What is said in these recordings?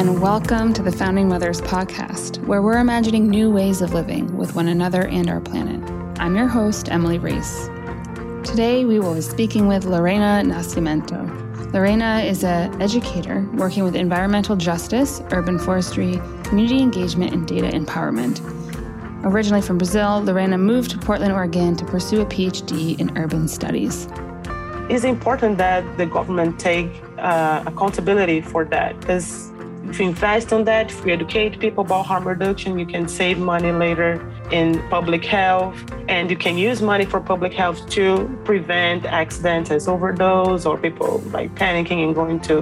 and welcome to the Founding Mothers podcast, where we're imagining new ways of living with one another and our planet. I'm your host, Emily Reese. Today, we will be speaking with Lorena Nascimento. Lorena is an educator working with environmental justice, urban forestry, community engagement, and data empowerment. Originally from Brazil, Lorena moved to Portland, Oregon to pursue a PhD in urban studies. It's important that the government take uh, accountability for that because if you invest on that, if you educate people about harm reduction, you can save money later in public health, and you can use money for public health to prevent accidents as overdose or people like panicking and going to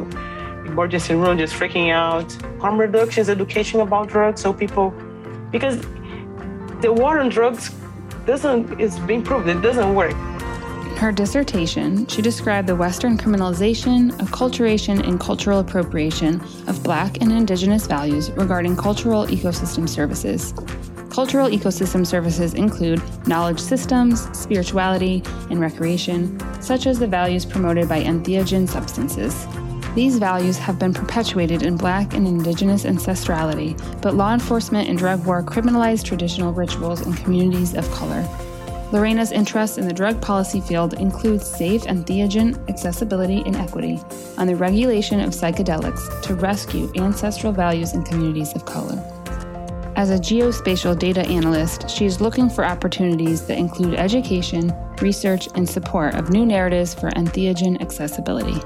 emergency room just freaking out. Harm reduction is education about drugs, so people because the war on drugs doesn't being proved it doesn't work. In her dissertation, she described the Western criminalization, acculturation, and cultural appropriation of Black and Indigenous values regarding cultural ecosystem services. Cultural ecosystem services include knowledge systems, spirituality, and recreation, such as the values promoted by entheogen substances. These values have been perpetuated in Black and Indigenous ancestrality, but law enforcement and drug war criminalize traditional rituals in communities of color. Lorena's interests in the drug policy field include safe entheogen accessibility and equity on the regulation of psychedelics to rescue ancestral values in communities of color. As a geospatial data analyst, she is looking for opportunities that include education, research, and support of new narratives for entheogen accessibility.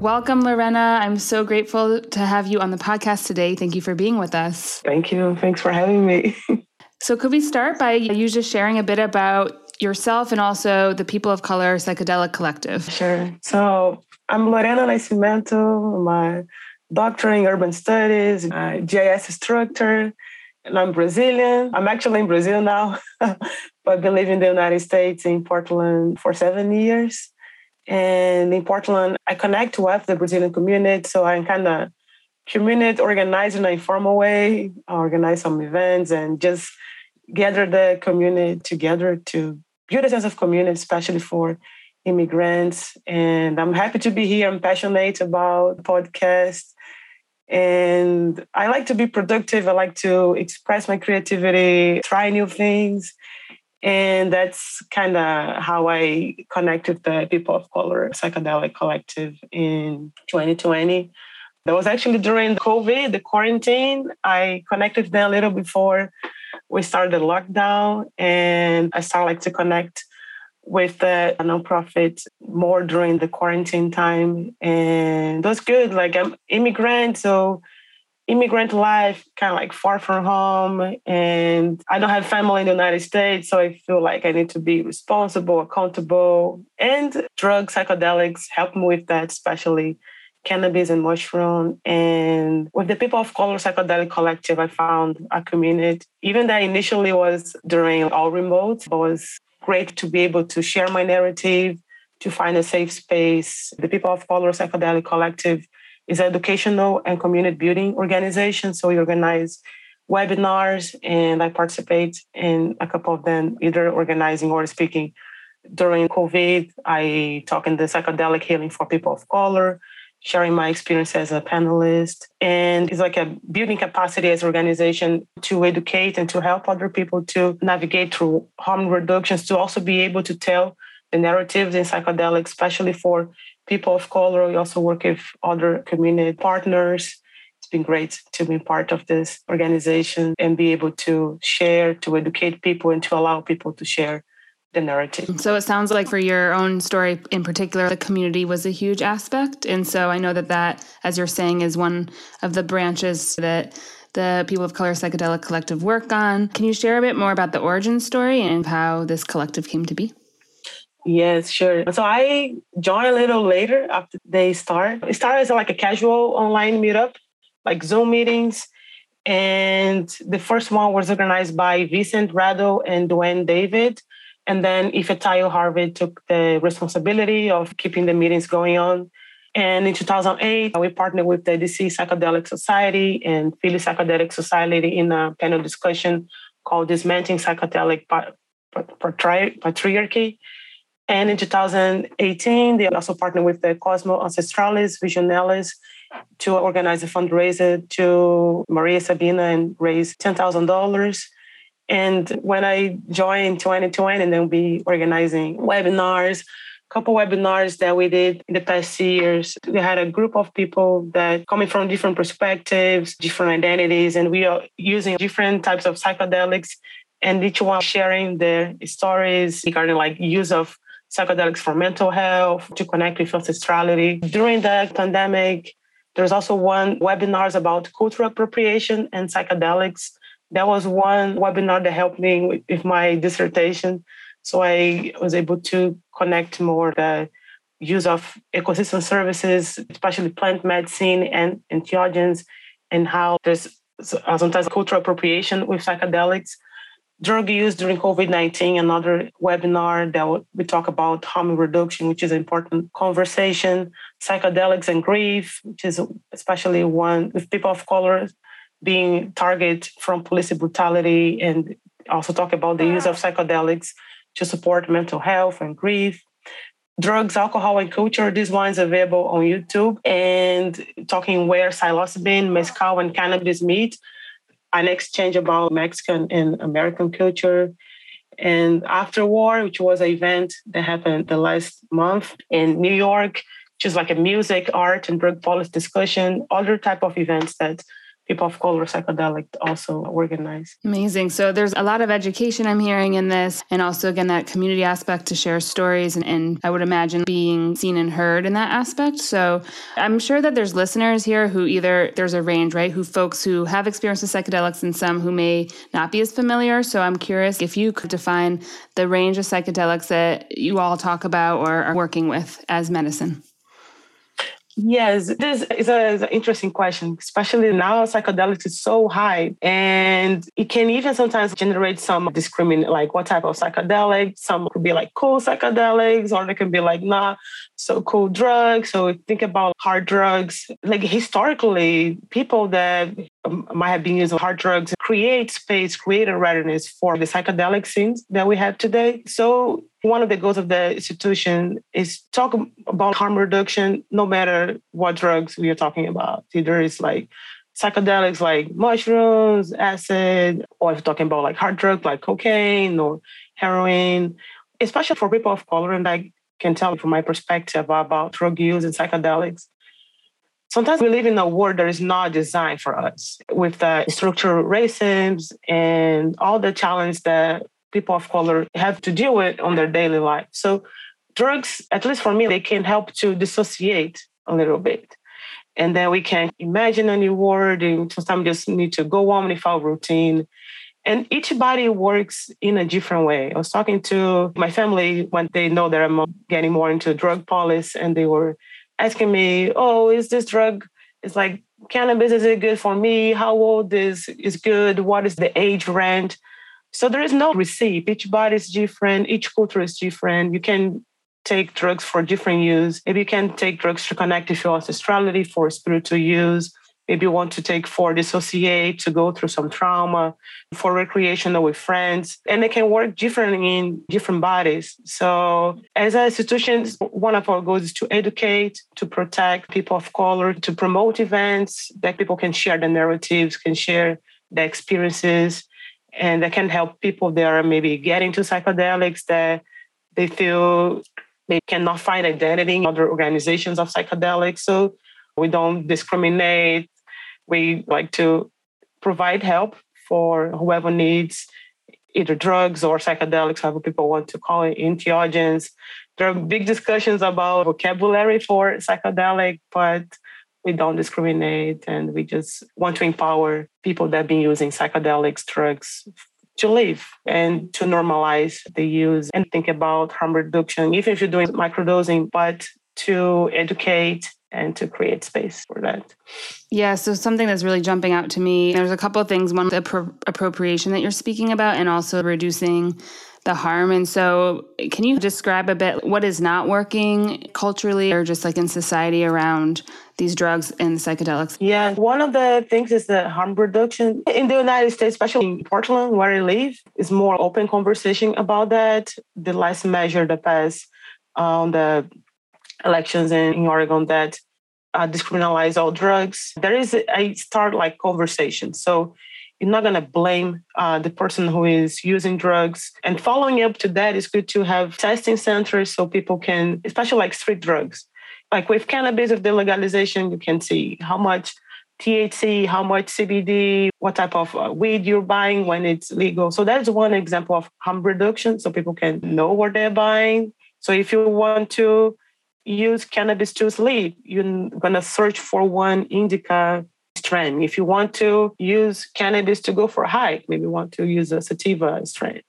Welcome, Lorena. I'm so grateful to have you on the podcast today. Thank you for being with us. Thank you. Thanks for having me. so, could we start by you just sharing a bit about yourself and also the People of Color Psychedelic Collective? Sure. So, I'm Lorena Nascimento. I'm a doctor in urban studies, a GIS instructor, and I'm Brazilian. I'm actually in Brazil now, but I've been living in the United States in Portland for seven years. And in Portland, I connect with the Brazilian community. So I'm kind of community organize in an informal way, organize some events and just gather the community together to build a sense of community, especially for immigrants. And I'm happy to be here. I'm passionate about podcasts. And I like to be productive. I like to express my creativity, try new things. And that's kind of how I connected the People of Color Psychedelic Collective in 2020. That was actually during the COVID, the quarantine. I connected them a little before we started the lockdown, and I started like to connect with the nonprofit more during the quarantine time, and that's good. Like I'm immigrant, so immigrant life, kind of like far from home. And I don't have family in the United States. So I feel like I need to be responsible, accountable. And drugs, psychedelics help me with that, especially cannabis and mushroom. And with the People of Color Psychedelic Collective, I found a community. Even that initially was during all remote, it was great to be able to share my narrative, to find a safe space. The People of Color Psychedelic Collective is an educational and community building organization. So we organize webinars and I participate in a couple of them, either organizing or speaking. During COVID, I talk in the psychedelic healing for people of color, sharing my experience as a panelist. And it's like a building capacity as an organization to educate and to help other people to navigate through harm reductions, to also be able to tell the narratives in psychedelics, especially for people of color. We also work with other community partners. It's been great to be part of this organization and be able to share, to educate people, and to allow people to share the narrative. So it sounds like for your own story in particular, the community was a huge aspect. And so I know that that, as you're saying, is one of the branches that the People of Color Psychedelic Collective work on. Can you share a bit more about the origin story and how this collective came to be? Yes, sure. So I joined a little later after they start. It started as like a casual online meetup, like Zoom meetings. And the first one was organized by Vincent Rado and Dwayne David. And then Ifetayo Harvey took the responsibility of keeping the meetings going on. And in 2008, we partnered with the DC Psychedelic Society and Philly Psychedelic Society in a panel discussion called Dismantling Psychedelic Patriarchy. And in 2018, they also partnered with the Cosmo Ancestralis Visionalis to organize a fundraiser to Maria Sabina and raise $10,000. And when I joined 2020, and then we organizing webinars, a couple webinars that we did in the past years. We had a group of people that coming from different perspectives, different identities, and we are using different types of psychedelics and each one sharing their stories regarding like use of psychedelics for mental health to connect with ancestrality. During the pandemic, there's also one webinars about cultural appropriation and psychedelics. That was one webinar that helped me with, with my dissertation. So I was able to connect more the use of ecosystem services, especially plant medicine and entheogens, and how there's uh, sometimes cultural appropriation with psychedelics. Drug use during COVID 19, another webinar that we talk about harm reduction, which is an important conversation, psychedelics and grief, which is especially one with people of color being targeted from police brutality, and also talk about the use of psychedelics to support mental health and grief. Drugs, alcohol, and culture. This one's available on YouTube. And talking where psilocybin, mezcal, and cannabis meet, an exchange about Mexican and American culture. And after war, which was an event that happened the last month in New York, which is like a music, art, and drug policy discussion, other type of events that people of color psychedelic also organize. Amazing. So there's a lot of education I'm hearing in this, and also again that community aspect to share stories, and, and, I would imagine being seen and heard in that aspect. So I'm sure that there's listeners here who either there's a range, right? Who folks who have experience with psychedelics and some who may not be as familiar. So I'm curious if you could define the range of psychedelics that you all talk about or are working with as medicine. Yes, this is, a, is an interesting question, especially now psychedelics is so high and it can even sometimes generate some discriminate, like what type of psychedelic. Some could be like cool psychedelics or they can be like not so cool drugs. So think about hard drugs. Like historically, people that might have been using hard drugs create space, create a readiness for the psychedelic scenes that we have today. So one of the goals of the institution is talk about harm reduction, no matter what drugs we are talking about. Either it's like psychedelics like mushrooms, acid, or if you're talking about like hard drugs like cocaine or heroin, especially for people of color. And I can tell from my perspective about drug use and psychedelics. Sometimes we live in a world that is not designed for us with the structural racism and all the challenges that people of color have to deal with on their daily life. So drugs, at least for me, they can help to dissociate a little bit. And then we can imagine a new world and sometimes just need to go on with our routine. And each body works in a different way. I was talking to my family when they know that I'm getting more into drug policy, and they were asking me, "Oh, is this drug? It's like cannabis. Is it good for me? How old is is good? What is the age range?" So there is no receipt. Each body is different. Each culture is different. You can take drugs for different use. Maybe you can take drugs to connect with your ancestrality for spiritual use. Maybe you want to take for dissociate, to go through some trauma, for recreational with friends. And they can work differently in different bodies. So as an institution, one of our goals is to educate, to protect people of color, to promote events that people can share the narratives, can share the experiences, and that can help people that are maybe getting to psychedelics that they feel they cannot find identity in other organizations of psychedelics. So we don't discriminate. We like to provide help for whoever needs either drugs or psychedelics, however people want to call it, entheogens. There are big discussions about vocabulary for psychedelic, but we don't discriminate and we just want to empower people that have been using psychedelics drugs to live and to normalize the use and think about harm reduction, even if you're doing microdosing, but to educate and to create space for that. Yeah, so something that's really jumping out to me, there's a couple of things. One, the appro- appropriation that you're speaking about, and also reducing the harm. And so, can you describe a bit what is not working culturally or just like in society around these drugs and psychedelics? Yeah, one of the things is the harm reduction. In the United States, especially in Portland, where I live, is more open conversation about that. The last measure that passed on the elections in, in Oregon that uh, discriminalize all drugs. There is a, start like conversation. So you're not going to blame uh, the person who is using drugs. And following up to that, it's good to have testing centers so people can, especially like street drugs. Like with cannabis, with the legalization, you can see how much THC, how much CBD, what type of uh, weed you're buying when it's legal. So that's one example of harm reduction so people can know what they're buying. So if you want to use cannabis to sleep, you're going to search for one indica strain. If you want to use cannabis to go for a hike, maybe want to use a sativa strain.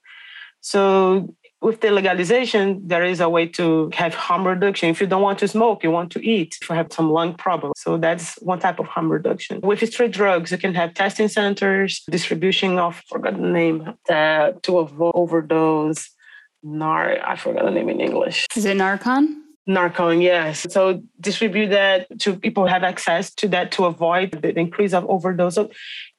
So with the legalization, there is a way to have harm reduction. If you don't want to smoke, you want to eat, if you have some lung problem. So that's one type of harm reduction. With street drugs, you can have testing centers, distribution of, forgot the name, uh, to avoid overdose, nar, I forgot the name in English. Is it Narcan? Narcan, yes. So distribute that to people have access to that to avoid the increase of overdose. So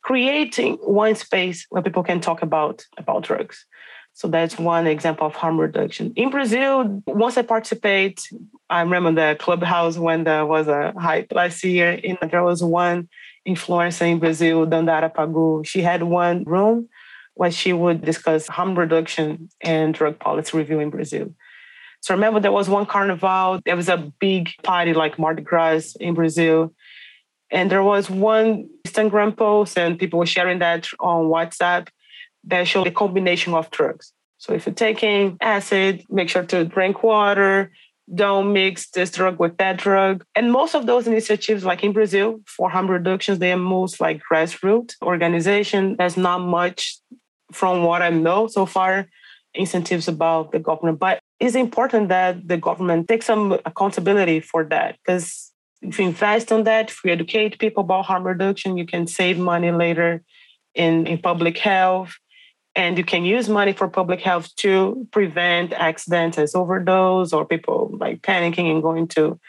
creating one space where people can talk about about drugs. So that's one example of harm reduction. In Brazil, once I participate, I remember the clubhouse when there was a hype last year. In, there was one influencer in Brazil, Dandara Pagu. She had one room where she would discuss harm reduction and drug policy review in Brazil. So I remember there was one carnival, there was a big party like Mardi Gras in Brazil. And there was one Instagram post, and people were sharing that on WhatsApp that showed the combination of drugs. So if you're taking acid, make sure to drink water, don't mix this drug with that drug. And most of those initiatives, like in Brazil, for harm reductions, they are most like grassroots organization. There's not much from what I know so far incentives about the government. But it's important that the government take some accountability for that because if you invest on that, if you educate people about harm reduction, you can save money later in, in public health. And you can use money for public health to prevent accidents as overdose or people like panicking and going to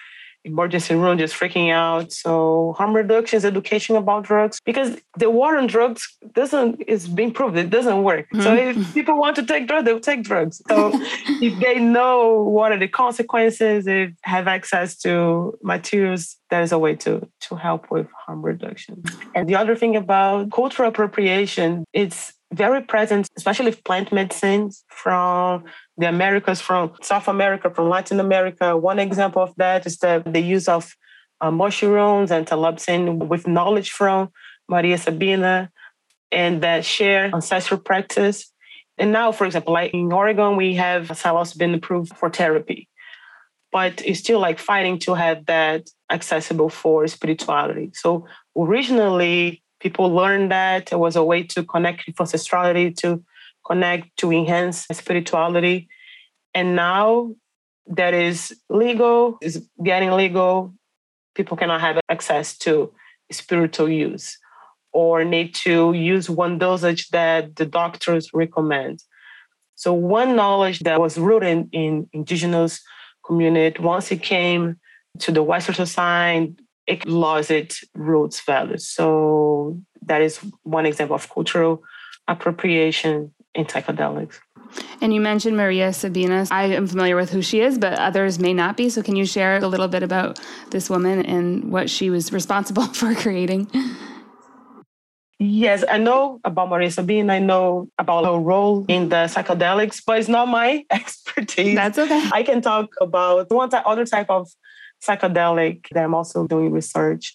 emergency room just freaking out. So harm reduction is education about drugs because the war on drugs doesn't is being proved it doesn't work. Mm-hmm. So if people want to take drugs, they'll take drugs. So if they know what are the consequences, if have access to materials, there's a way to to help with harm reduction. And the other thing about cultural appropriation, it's very present, especially plant medicines from the Americas, from South America, from Latin America. One example of that is the, the use of uh, mushrooms and psilocybin with knowledge from Maria Sabina and that share ancestral practice. And now, for example, like in Oregon, we have psilocybin approved for therapy, but it's still like fighting to have that accessible for spirituality. So originally, people learned that it was a way to connect with ancestrality, to connect, to enhance spirituality. And now that is legal, is getting legal, people cannot have access to spiritual use or need to use one dosage that the doctors recommend. So one knowledge that was rooted in indigenous community, once it came to the Western society, it lost its roots values. So that is one example of cultural appropriation in psychedelics. And you mentioned Maria Sabina. I am familiar with who she is, but others may not be. So can you share a little bit about this woman and what she was responsible for creating? Yes, I know about Maria Sabina. I know about her role in the psychedelics, but it's not my expertise. That's okay. I can talk about one type, other type of psychedelic that I'm also doing research.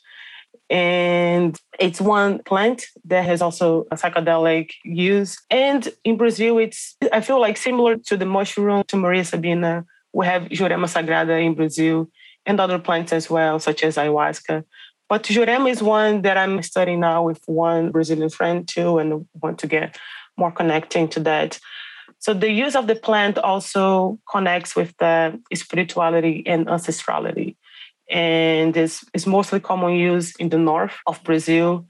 And it's one plant that has also a psychedelic use. And in Brazil, it's, I feel like similar to the mushroom, to Maria Sabina, we have Jurema Sagrada in Brazil and other plants as well, such as ayahuasca. But Jurema is one that I'm studying now with one Brazilian friend too, and want to get more connecting to that. So the use of the plant also connects with the spirituality and ancestrality. And is is mostly common use in the north of Brazil.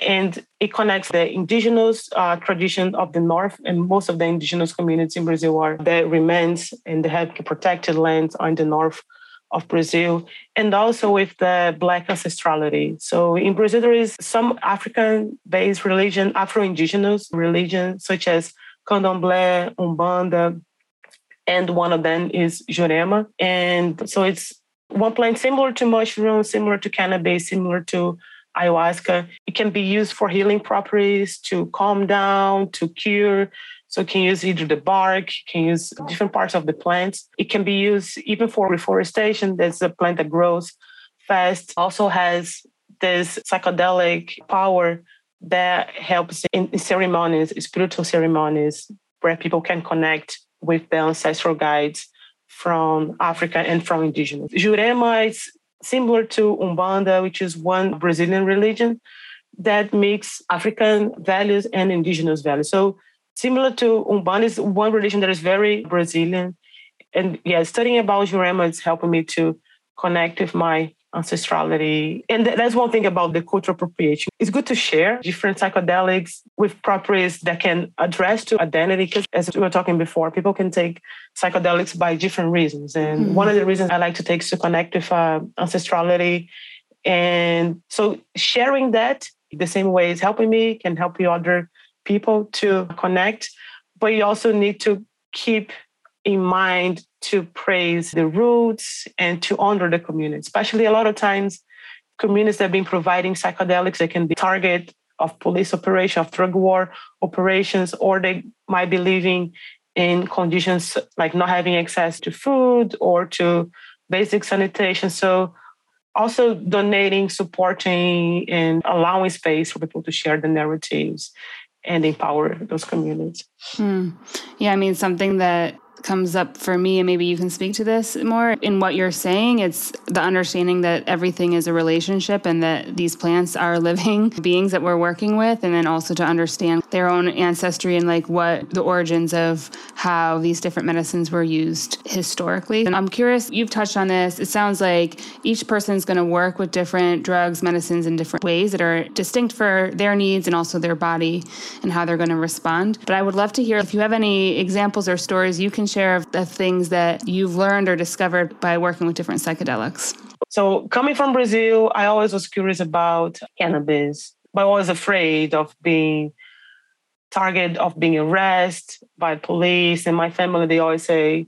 And it connects the indigenous uh, tradition of the north, and most of the indigenous communities in Brazil are that remains and they have protected lands on the north of Brazil, and also with the Black ancestrality. So in Brazil, there is some African-based religion, Afro-indigenous religion, such as Candomblé, Umbanda, and one of them is Jurema. And so it's One plant similar to mushroom, similar to cannabis, similar to ayahuasca. It can be used for healing properties, to calm down, to cure. So you can use either the bark, you can use different parts of the plants. It can be used even for reforestation. There's a plant that grows fast, also has this psychedelic power that helps in ceremonies, spiritual ceremonies, where people can connect with the ancestral guides from Africa and from indigenous. Jurema is similar to Umbanda, which is one Brazilian religion that mix African values and indigenous values. So similar to Umbanda is one religion that is very Brazilian. And yeah, studying about Jurema is helping me to connect with my ancestrality. And that's one thing about the cultural appropriation. It's good to share different psychedelics with properties that can address to identity. Because as we were talking before, people can take psychedelics by different reasons. And mm-hmm. one of the reasons I like to take is to connect with uh, ancestrality. And so sharing that the same way is helping me, can help you other people to connect. But you also need to keep in mind to praise the roots and to honor the community. Especially a lot of times, communities that have been providing psychedelics, they can be target of police operation, of drug war operations, or they might be living in conditions like not having access to food or to basic sanitation. So also donating, supporting, and allowing space for people to share the narratives and empower those communities. Hmm. Yeah, I mean, something that comes up for me, and maybe you can speak to this more in what you're saying. It's the understanding that everything is a relationship and that these plants are living beings that we're working with, and then also to understand their own ancestry and like what the origins of how these different medicines were used historically. And I'm curious, you've touched on this. It sounds like each person's going to work with different drugs, medicines in different ways that are distinct for their needs and also their body and how they're going to respond. But I would love to hear if you have any examples or stories you can share of the things that you've learned or discovered by working with different psychedelics? So, coming from Brazil, I always was curious about cannabis, but I was afraid of being target of being arrested by police. And my family, they always say,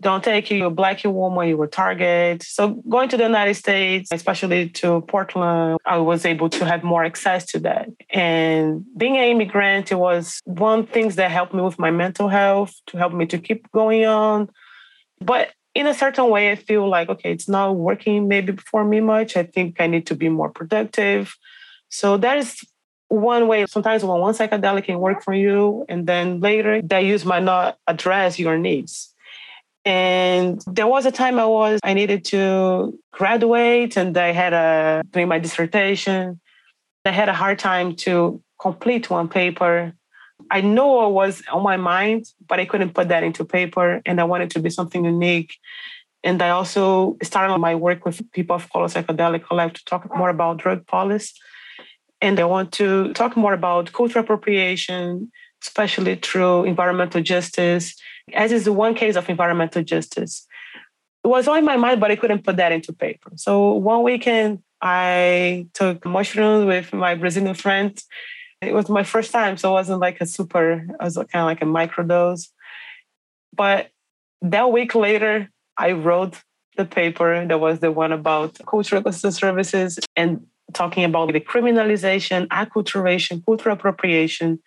don't take you, you're black, You're woman, you were target. So going to the United States, especially to Portland, I was able to have more access to that. And being an immigrant, it was one thing that helped me with my mental health, to help me to keep going on. But in a certain way, I feel like, okay, it's not working maybe for me much. I think I need to be more productive. So that is one way. Sometimes when one psychedelic can work for you, and then later that use might not address your needs. And there was a time I was, I needed to graduate and I had a, doing my dissertation. I had a hard time to complete one paper. I know it was on my mind, but I couldn't put that into paper. And I wanted to be something unique. And I also started my work with people of color psychedelic collab to talk more about drug policy. And I want to talk more about cultural appropriation, especially through environmental justice as is the one case of environmental justice. It was on my mind, but I couldn't put that into paper. So one weekend, I took mushrooms with my Brazilian friend. It was my first time, so it wasn't like a super, it was kind of like a microdose. But that week later, I wrote the paper that was the one about cultural ecosystem services and talking about the criminalization, acculturation, cultural appropriation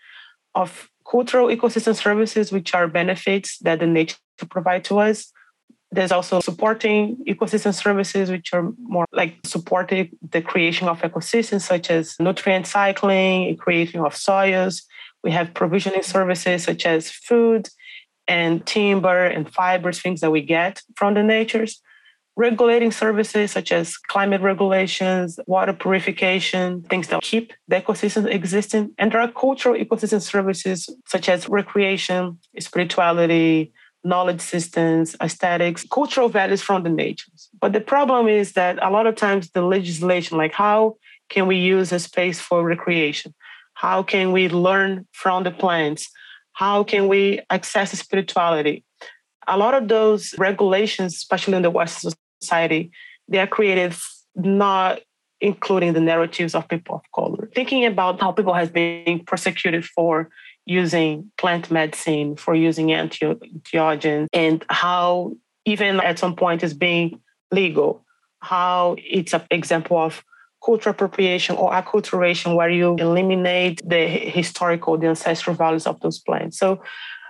of cultural ecosystem services, which are benefits that the nature provide to us. There's also supporting ecosystem services, which are more like supporting the creation of ecosystems, such as nutrient cycling, creation of soils. We have provisioning services such as food and timber and fibers, things that we get from the natures regulating services such as climate regulations, water purification, things that keep the ecosystem existing. And there are cultural ecosystem services such as recreation, spirituality, knowledge systems, aesthetics, cultural values from the natures. But the problem is that a lot of times the legislation, like how can we use a space for recreation? How can we learn from the plants? How can we access spirituality? A lot of those regulations, especially in the Western society, they are created not including the narratives of people of color. Thinking about how people have been persecuted for using plant medicine, for using entheogens, and how even at some point is being legal, how it's an example of cultural appropriation or acculturation where you eliminate the historical, the ancestral values of those plants. So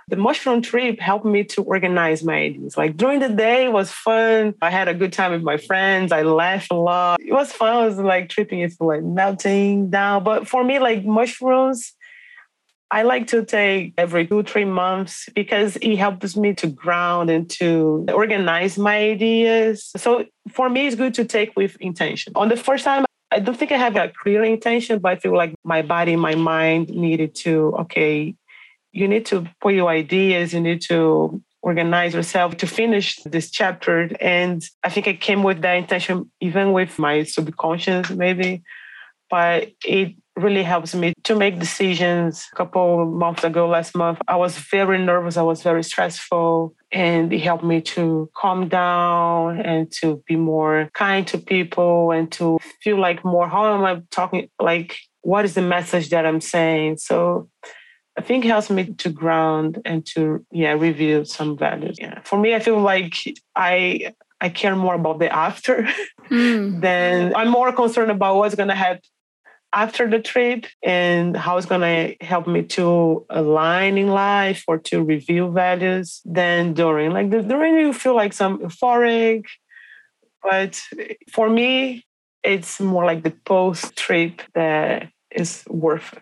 the mushroom trip helped me to organize my ideas. Like during the day it was fun. I had a good time with my friends. I laughed a lot. It was fun. I was like tripping It's like melting down. But for me, like mushrooms, I like to take every two, three months because it helps me to ground and to organize my ideas. So for me, it's good to take with intention. On the first time, I don't think I have a clear intention, but I feel like my body, my mind needed to, okay, you need to put your ideas, you need to organize yourself to finish this chapter. And I think I came with that intention, even with my subconscious, maybe. But it really helps me to make decisions. A couple months ago, last month, I was very nervous. I was very stressful. And it helped me to calm down and to be more kind to people and to feel like more, how am I talking? Like, what is the message that I'm saying? So I think it helps me to ground and to, yeah, review some values. Yeah. For me, I feel like I I care more about the after mm. than I'm more concerned about what's going to happen after the trip and how it's going to help me to align in life or to review values than during. Like the, during, you feel like some euphoric, but for me, it's more like the post trip that is worth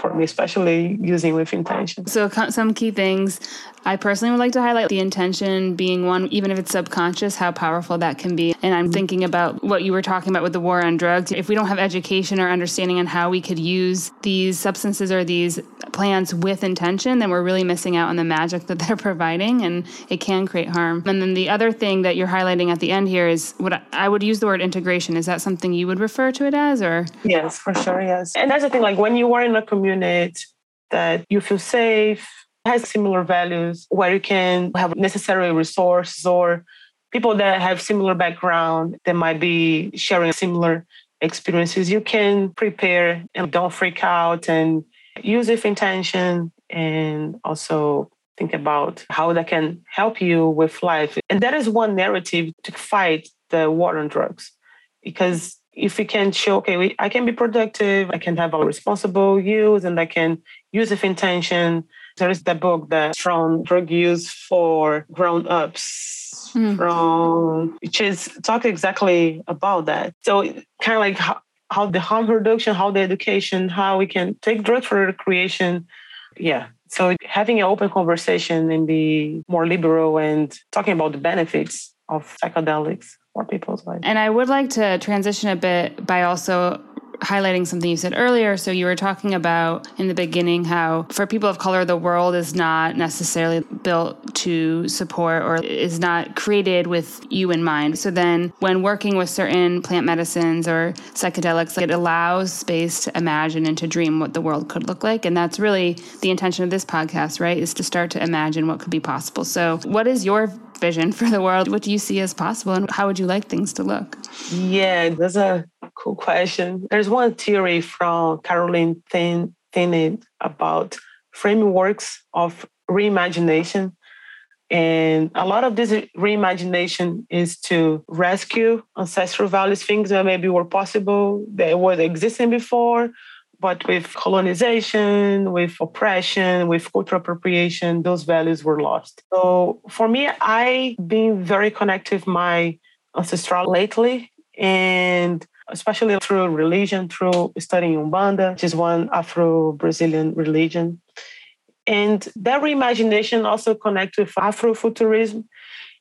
for me, especially using with intention. So, some key things I personally would like to highlight the intention being one, even if it's subconscious, how powerful that can be. And I'm thinking about what you were talking about with the war on drugs. If we don't have education or understanding on how we could use these substances or these plants with intention, then we're really missing out on the magic that they're providing and it can create harm. And then the other thing that you're highlighting at the end here is what I would use the word integration. Is that something you would refer to it as or? Yes, for sure. Yes. And that's the thing, like when you are in a community that you feel safe, has similar values where you can have necessary resources or people that have similar background that might be sharing similar experiences you can prepare and don't freak out and use with intention and also think about how that can help you with life. And that is one narrative to fight the war on drugs because if we can show okay i can be productive i can have a responsible use and i can use with intention there is the book that from drug use for grown-ups mm. from which is talk exactly about that so kind of like how, how the harm reduction how the education how we can take drugs for recreation yeah so having an open conversation and be more liberal and talking about the benefits of psychedelics for people's lives. And I would like to transition a bit by also highlighting something you said earlier. So you were talking about in the beginning how for people of color, the world is not necessarily built to support or is not created with you in mind. So then when working with certain plant medicines or psychedelics, it allows space to imagine and to dream what the world could look like. And that's really the intention of this podcast, right? Is to start to imagine what could be possible. So what is your vision for the world? What do you see as possible and how would you like things to look? Yeah, there's a cool question. There's one theory from Caroline Thin, about frameworks of reimagination. And a lot of this reimagination is to rescue ancestral values, things that maybe were possible, that were existing before, but with colonization, with oppression, with cultural appropriation, those values were lost. So for me, I've been very connected with my ancestral lately. And especially through religion, through studying Umbanda, which is one Afro-Brazilian religion. And that reimagination also connects with Afrofuturism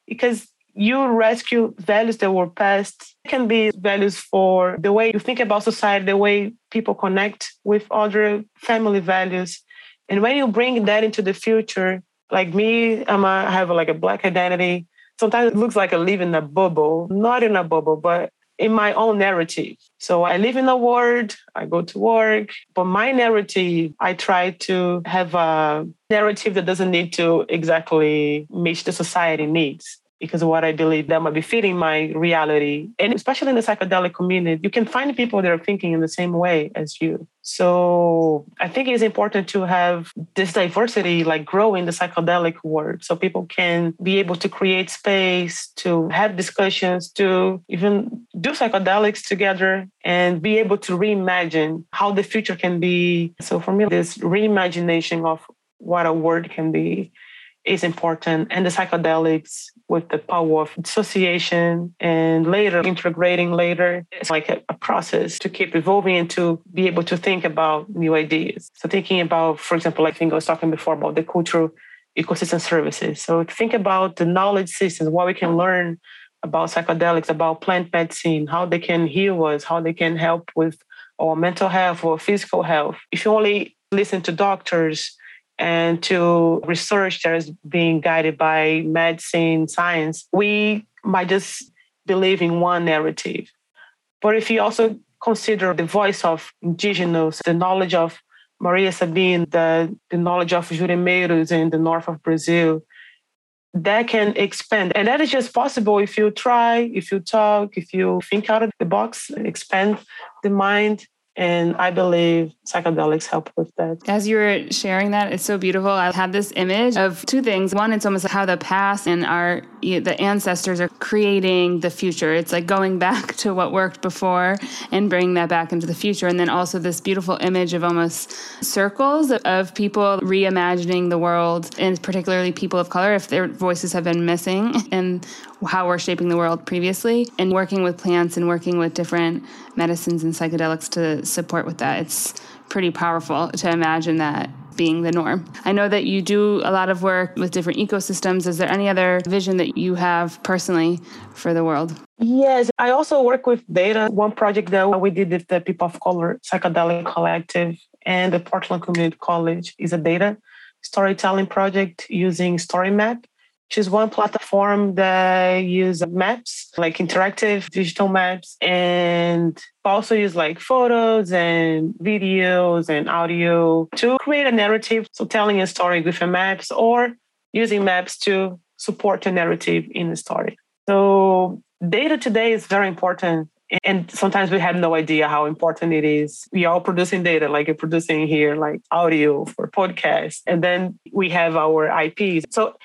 because you rescue values that were passed. It can be values for the way you think about society, the way people connect with other family values. And when you bring that into the future, like me, I'm a, I have like a black identity. Sometimes it looks like I live in a bubble, not in a bubble, but in my own narrative. So I live in a world, I go to work, but my narrative, I try to have a narrative that doesn't need to exactly match the society needs because of what I believe that might be fitting my reality. And especially in the psychedelic community, you can find people that are thinking in the same way as you. So I think it's important to have this diversity like grow in the psychedelic world so people can be able to create space, to have discussions, to even do psychedelics together and be able to reimagine how the future can be. So for me, this reimagination of what a word can be is important and the psychedelics with the power of dissociation and later integrating later it's like a, a, process to keep evolving and to be able to think about new ideas. So thinking about for example like i think i was talking before about the cultural ecosystem services. So think about the knowledge systems what we can learn about psychedelics about plant medicine how they can heal us how they can help with our mental health or physical health. If you only listen to doctors and to research that is being guided by medicine, science, we might just believe in one narrative. But if you also consider the voice of indigenous, the knowledge of Maria Sabina, the, the knowledge of Juremeiros in the north of Brazil, that can expand. And that is just possible if you try, if you talk, if you think out of the box, expand the mind, and I believe psychedelics help with that. As you were sharing that, it's so beautiful. I had this image of two things. One, it's almost how the past and our the ancestors are creating the future. It's like going back to what worked before and bringing that back into the future. And then also this beautiful image of almost circles of people reimagining the world, and particularly people of color, if their voices have been missing, and how we're shaping the world previously, and working with plants and working with different medicines and psychedelics to support with that. It's pretty powerful to imagine that being the norm. I know that you do a lot of work with different ecosystems. Is there any other vision that you have personally for the world? Yes, I also work with data. One project that we did with the People of Color Psychedelic Collective and the Portland Community College is a data storytelling project using StoryMap is one platform that use maps, like interactive digital maps, and also use like photos and videos and audio to create a narrative. So telling a story with a maps or using maps to support a narrative in the story. So data today is very important and sometimes we have no idea how important it is. We are producing data, like you're producing here, like audio for podcasts, and then we have our IPs. So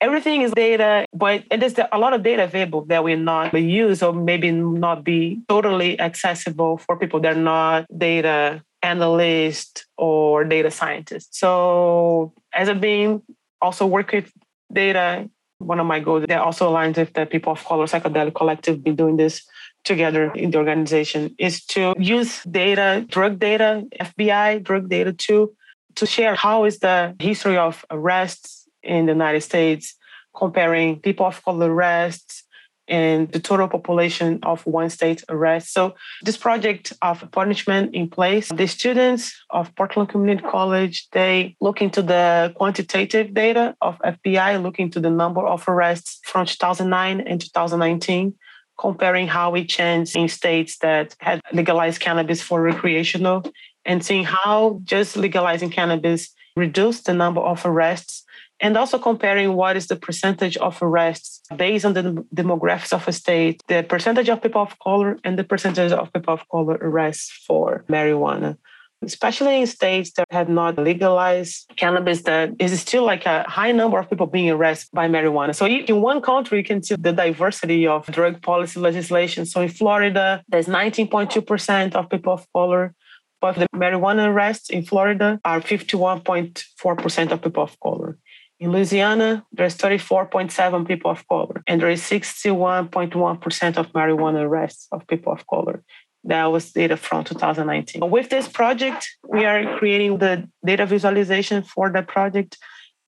everything is data, but there's a lot of data available that will not be used or maybe not be totally accessible for people that are not data analysts or data scientists. So as I've been also work with data, one of my goals that also aligns with the people of color psychedelic collective been doing this together in the organization is to use data, drug data, FBI drug data too, to share how is the history of arrests in the United States, comparing people of color arrests and the total population of one state arrests. So this project of punishment in place, the students of Portland Community College, they look into the quantitative data of FBI, look into the number of arrests from 2009 and 2019, comparing how it changed in states that had legalized cannabis for recreational and seeing how just legalizing cannabis reduced the number of arrests and also comparing what is the percentage of arrests based on the demographics of a state, the percentage of people of color, and the percentage of people of color arrests for marijuana. Especially in states that have not legalized cannabis, that is still like a high number of people being arrested by marijuana. So in one country, you can see the diversity of drug policy legislation. So in Florida, there's 19.2% of people of color but the marijuana arrests in Florida are 51.4% of people of color. In Louisiana, there's 34.7 people of color, and there is 61.1% of marijuana arrests of people of color. That was data from 2019. With this project, we are creating the data visualization for the project.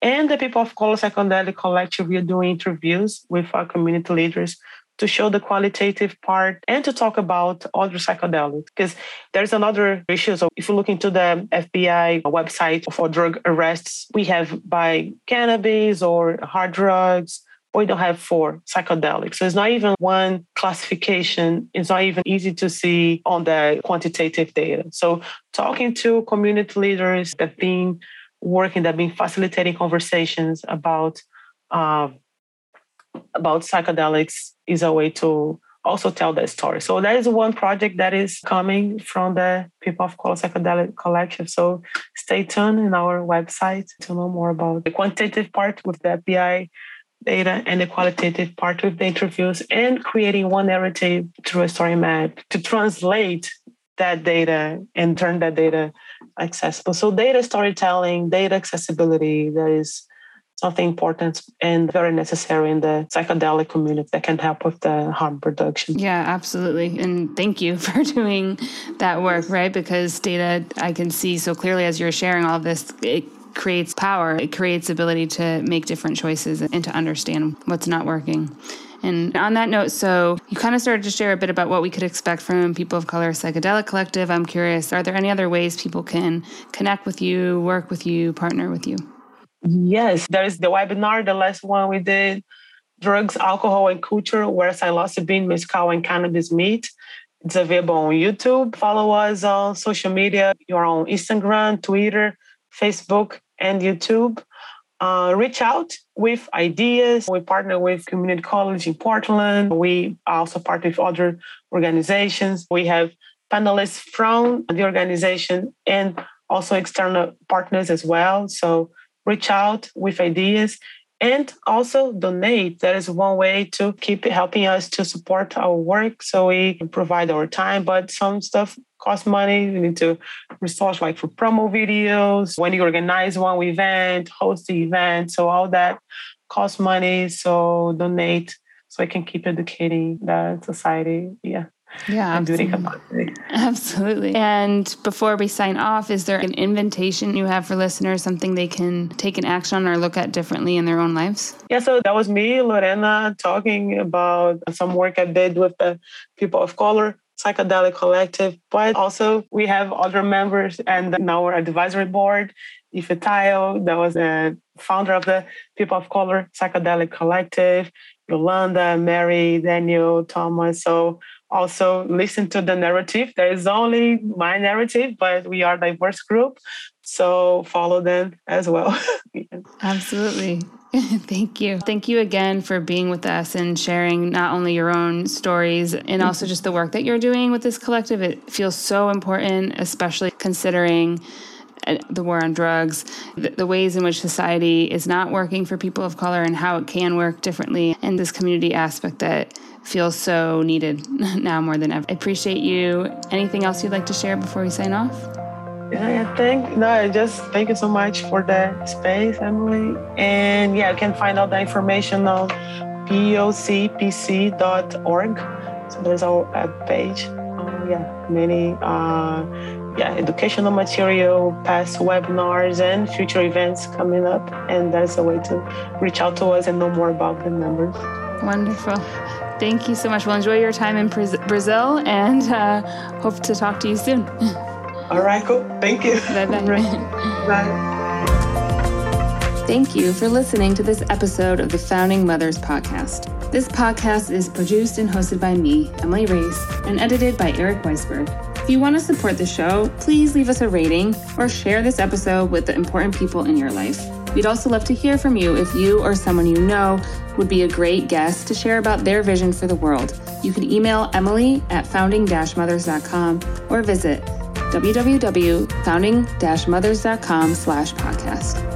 And the People of Color Psychedelic Collective, we are doing interviews with our community leaders to show the qualitative part and to talk about other psychedelics because there's another issue. So if you look into the FBI website for drug arrests, we have by cannabis or hard drugs. We don't have for psychedelics. So it's not even one classification. It's not even easy to see on the quantitative data. So talking to community leaders that have been working, that have been facilitating conversations about uh, about psychedelics is a way to also tell that story. So that is one project that is coming from the People of Color Psychedelic Collective. So stay tuned in our website to know more about the quantitative part with the FBI data and the qualitative part with the interviews and creating one narrative through a story map to translate that data and turn that data accessible. So data storytelling, data accessibility, that is something important and very necessary in the psychedelic community that can help with the harm reduction. Yeah, absolutely. And thank you for doing that work, right? Because data I can see so clearly as you're sharing all this, it creates power, it creates ability to make different choices and to understand what's not working. And on that note, so you kind of started to share a bit about what we could expect from People of Color Psychedelic Collective. I'm curious, are there any other ways people can connect with you, work with you, partner with you? Yes, there is the webinar, the last one we did, Drugs, Alcohol, and Culture, where psilocybin, mescal, and cannabis meet. It's available on YouTube. Follow us on social media. You're on Instagram, Twitter, Facebook, and YouTube. Uh, reach out with ideas. We partner with Community College in Portland. We also partner with other organizations. We have panelists from the organization and also external partners as well. So reach out with ideas and also donate. That is one way to keep helping us to support our work. So we provide our time, but some stuff costs money. You need to resource like for promo videos, when you organize one event, host the event. So all that costs money. So donate so I can keep educating the society. Yeah. Yeah, absolutely. absolutely. And before we sign off, is there an invitation you have for listeners, something they can take an action on or look at differently in their own lives? Yeah, so that was me, Lorena, talking about some work I did with the people of color psychedelic collective but also we have other members and now our advisory board Ifetayo, that was a founder of the people of color psychedelic collective yolanda mary daniel thomas so also listen to the narrative. There is only my narrative, but we are a diverse group. So follow them as well. Absolutely. Thank you. Thank you again for being with us and sharing not only your own stories and mm-hmm. also just the work that you're doing with this collective. It feels so important, especially considering the war on drugs, the, the, ways in which society is not working for people of color and how it can work differently, and this community aspect that feels so needed now more than ever. I appreciate you. Anything else you'd like to share before we sign off? Yeah, thank no, I just thank you so much for the space, Emily. And yeah, you can find out the information on pocpc.org. So there's our page. Um, yeah, many uh, yeah educational material, past webinars, and future events coming up. And that's a way to reach out to us and know more about the members. Wonderful. Thank you so much. We'll enjoy your time in Brazil and uh, hope to talk to you soon. All right, cool. Thank you. Bye bye. Bye. Thank you for listening to this episode of the Founding Mothers Podcast. This podcast is produced and hosted by me, Emily Race, and edited by Eric Weisberg. If you want to support the show, please leave us a rating or share this episode with the important people in your life. We'd also love to hear from you if you or someone you know would be a great guest to share about their vision for the world. You can email Emily at founding-mothers.com or visit www.founding-mothers.com slash podcast.